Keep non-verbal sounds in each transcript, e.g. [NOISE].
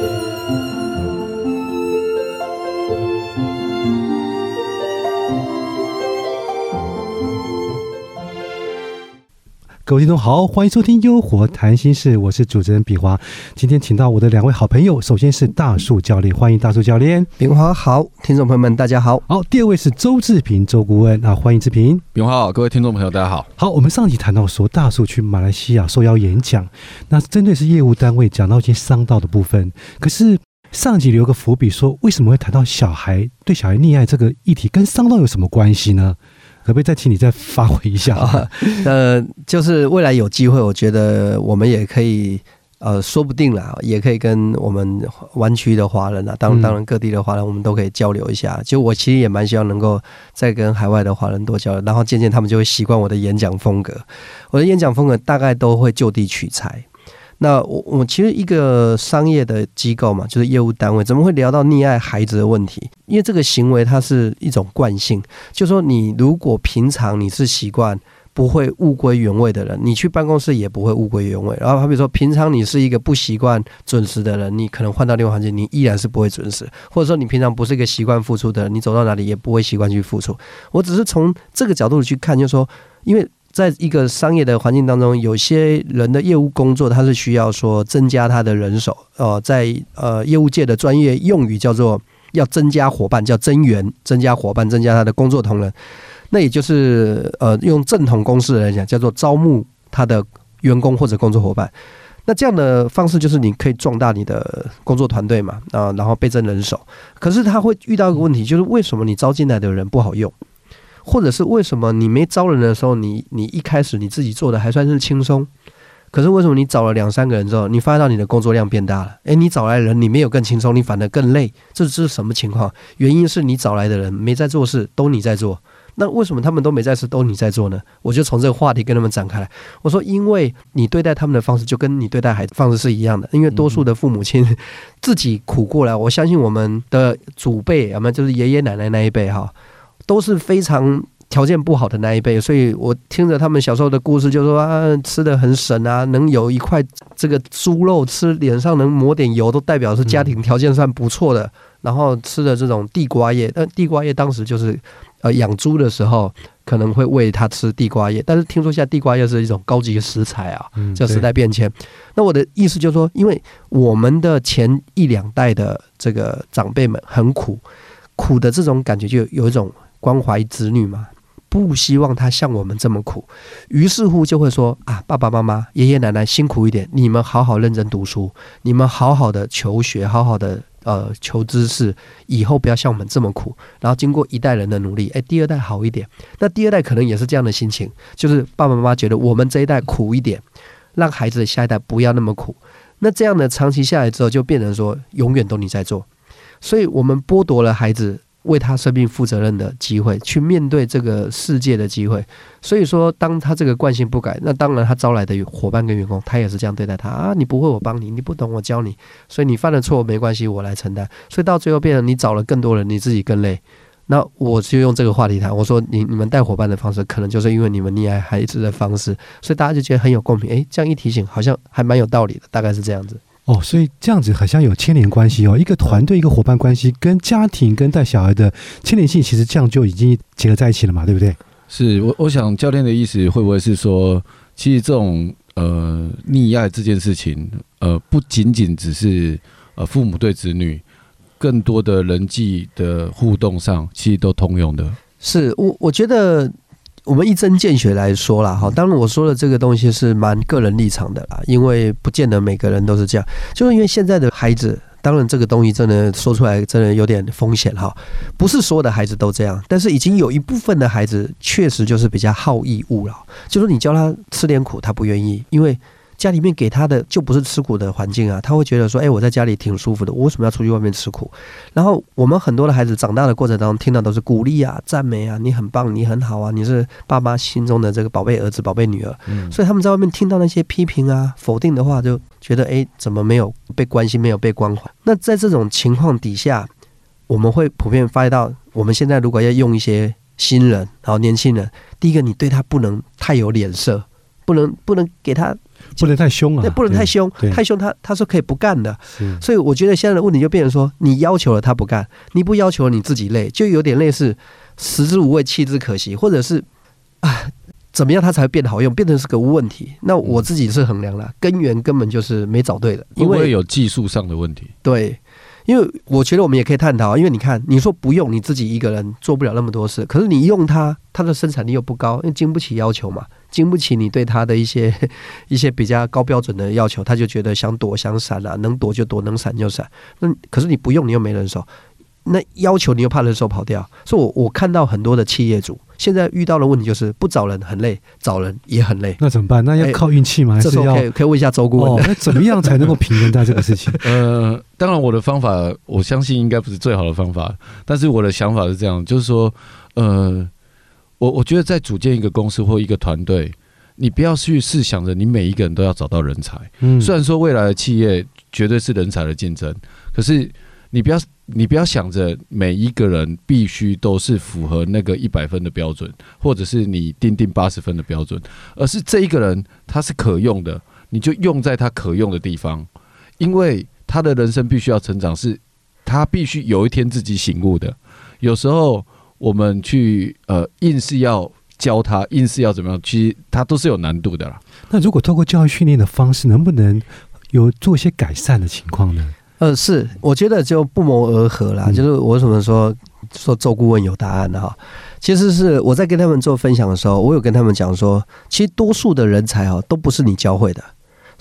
Música 各位听众好，欢迎收听《优活谈心事》，我是主持人比华。今天请到我的两位好朋友，首先是大树教练，欢迎大树教练。炳华好，听众朋友们大家好。好，第二位是周志平，周顾问那，欢迎志平。炳华好，各位听众朋友大家好。好，我们上集谈到说大树去马来西亚受邀演讲，那针对是业务单位讲到一些商道的部分，可是上集留个伏笔，说为什么会谈到小孩对小孩溺爱这个议题，跟商道有什么关系呢？可不可以再请你再发挥一下？[LAUGHS] 呃，就是未来有机会，我觉得我们也可以，呃，说不定啦，也可以跟我们湾区的华人啊，当当然各地的华人，我们都可以交流一下。就我其实也蛮希望能够再跟海外的华人多交流，然后渐渐他们就会习惯我的演讲风格。我的演讲风格大概都会就地取材。那我我其实一个商业的机构嘛，就是业务单位，怎么会聊到溺爱孩子的问题？因为这个行为它是一种惯性，就说你如果平常你是习惯不会物归原位的人，你去办公室也不会物归原位。然后，好比说平常你是一个不习惯准时的人，你可能换到另外环境，你依然是不会准时。或者说你平常不是一个习惯付出的人，你走到哪里也不会习惯去付出。我只是从这个角度去看，就说因为。在一个商业的环境当中，有些人的业务工作，他是需要说增加他的人手。呃，在呃业务界的专业用语叫做要增加伙伴，叫增员，增加伙伴，增加他的工作同仁。那也就是呃用正统公式来讲，叫做招募他的员工或者工作伙伴。那这样的方式就是你可以壮大你的工作团队嘛，啊，然后倍增人手。可是他会遇到一个问题，就是为什么你招进来的人不好用？或者是为什么你没招人的时候，你你一开始你自己做的还算是轻松，可是为什么你找了两三个人之后，你发现到你的工作量变大了？诶，你找来人你没有更轻松，你反而更累，这这是什么情况？原因是你找来的人没在做事，都你在做。那为什么他们都没在事，都你在做呢？我就从这个话题跟他们展开来。我说，因为你对待他们的方式就跟你对待孩子方式是一样的。因为多数的父母亲 [LAUGHS] 自己苦过来，我相信我们的祖辈，要么就是爷爷奶奶那一辈哈。都是非常条件不好的那一辈，所以我听着他们小时候的故事，就说啊，吃的很省啊，能有一块这个猪肉吃，脸上能抹点油，都代表是家庭条件算不错的。然后吃的这种地瓜叶，呃，地瓜叶当时就是呃养猪的时候可能会喂它吃地瓜叶，但是听说现在地瓜叶是一种高级食材啊，叫时代变迁。那我的意思就是说，因为我们的前一两代的这个长辈们很苦，苦的这种感觉就有一种。关怀子女嘛，不希望他像我们这么苦，于是乎就会说啊，爸爸妈妈、爷爷奶奶辛苦一点，你们好好认真读书，你们好好的求学，好好的呃求知识，以后不要像我们这么苦。然后经过一代人的努力，哎，第二代好一点，那第二代可能也是这样的心情，就是爸爸妈妈觉得我们这一代苦一点，让孩子下一代不要那么苦。那这样的长期下来之后，就变成说永远都你在做，所以我们剥夺了孩子。为他生命负责任的机会，去面对这个世界的机会。所以说，当他这个惯性不改，那当然他招来的伙伴跟员工，他也是这样对待他啊！你不会，我帮你；你不懂，我教你。所以你犯了错没关系，我来承担。所以到最后变成你找了更多人，你自己更累。那我就用这个话题谈，我说你你们带伙伴的方式，可能就是因为你们溺爱孩子的方式，所以大家就觉得很有共鸣。诶，这样一提醒，好像还蛮有道理的，大概是这样子。哦，所以这样子好像有牵连关系哦。一个团队、一个伙伴关系，跟家庭、跟带小孩的牵连性，其实这样就已经结合在一起了嘛，对不对？是我，我想教练的意思会不会是说，其实这种呃溺爱这件事情，呃，不仅仅只是呃父母对子女，更多的人际的互动上，其实都通用的。是我，我觉得。我们一针见血来说了哈，当然我说的这个东西是蛮个人立场的啦，因为不见得每个人都是这样。就是因为现在的孩子，当然这个东西真的说出来真的有点风险哈，不是所有的孩子都这样，但是已经有一部分的孩子确实就是比较好逸恶劳，就是你教他吃点苦，他不愿意，因为。家里面给他的就不是吃苦的环境啊，他会觉得说，哎，我在家里挺舒服的，我为什么要出去外面吃苦？然后我们很多的孩子长大的过程当中，听到都是鼓励啊、赞美啊，你很棒，你很好啊，你是爸妈心中的这个宝贝儿子、宝贝女儿。嗯，所以他们在外面听到那些批评啊、否定的话，就觉得，哎，怎么没有被关心，没有被关怀？那在这种情况底下，我们会普遍发现到，我们现在如果要用一些新人，然后年轻人，第一个，你对他不能太有脸色，不能不能给他。不能太凶啊，那不能太凶，太凶他他说可以不干的。所以我觉得现在的问题就变成说，你要求了他不干，你不要求你自己累，就有点类似食之无味，弃之可惜，或者是啊。怎么样它才会变得好用？变成是个问题。那我自己是衡量了，根源根本就是没找对的，因为有技术上的问题？对，因为我觉得我们也可以探讨，因为你看，你说不用你自己一个人做不了那么多事，可是你用它，它的生产力又不高，因为经不起要求嘛，经不起你对它的一些一些比较高标准的要求，他就觉得想躲想闪啊，能躲就躲，能闪就闪。那可是你不用，你又没人手，那要求你又怕人手跑掉，所以我我看到很多的企业主现在遇到的问题就是不找人很累，找人也很累。那怎么办？那要哎靠运气吗？还是要这时候可以可以问一下周顾问，，哦那怎么样才能够平衡在这个事情？[LAUGHS] 呃，当然我的方法，我相信应该不是最好的方法，但是我的想法是这样，就是说，呃，我我觉得在组建一个公司或一个团队，你不要去试想着你每一个人都要找到人才。嗯，虽然说未来的企业绝对是人才的竞争，可是你不要你不要想着每一个人必须都是符合那个一百分的标准，或者是你定定八十分的标准，而是这一个人他是可用的，你就用在他可用的地方，因为他的人生必须要成长，是他必须有一天自己醒悟的。有时候我们去呃硬是要教他，硬是要怎么样，其实他都是有难度的啦。那如果透过教育训练的方式，能不能有做一些改善的情况呢？呃，是，我觉得就不谋而合啦。嗯就是我为什么说说周顾问有答案的哈？其实是我在跟他们做分享的时候，我有跟他们讲说，其实多数的人才哦，都不是你教会的，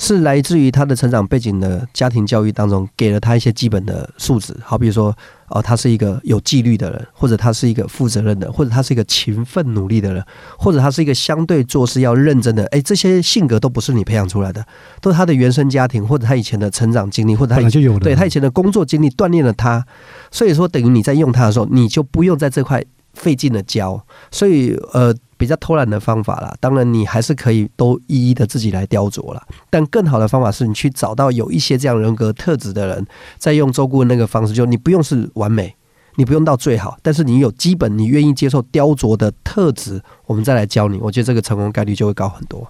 是来自于他的成长背景的家庭教育当中，给了他一些基本的素质，好比说，哦，他是一个有纪律的人，或者他是一个负责任的，或者他是一个勤奋努力的人，或者他是一个相对做事要认真的，哎，这些性格都不是你培养出来的，都是他的原生家庭或者他以前的成长经历，或者他以本来就有，对他以前的工作经历锻炼了他，所以说等于你在用他的时候，你就不用在这块费劲的教，所以呃比较偷懒的方法啦，当然你还是可以都一一的自己来雕琢啦。但更好的方法是你去找到有一些这样人格特质的人，再用周顾问那个方式，就你不用是完美。你不用到最好，但是你有基本，你愿意接受雕琢的特质，我们再来教你，我觉得这个成功概率就会高很多。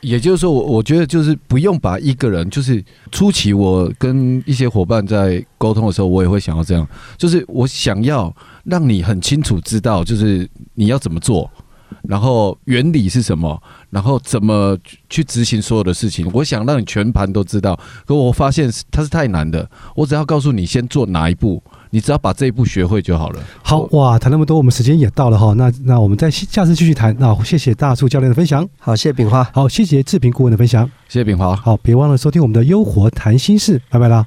也就是说，我我觉得就是不用把一个人，就是初期我跟一些伙伴在沟通的时候，我也会想要这样，就是我想要让你很清楚知道，就是你要怎么做，然后原理是什么，然后怎么去执行所有的事情。我想让你全盘都知道，可我发现它是太难的。我只要告诉你先做哪一步，你只要把这一步学会就好了。好哇，谈那么多，我们时间也到了哈。那那我们再下次继续谈。那谢谢大树教练的分享，好，谢谢炳华。好，谢谢志平顾问的分享。谢谢炳华。好，别忘了收听我们的优活谈心事，拜拜啦。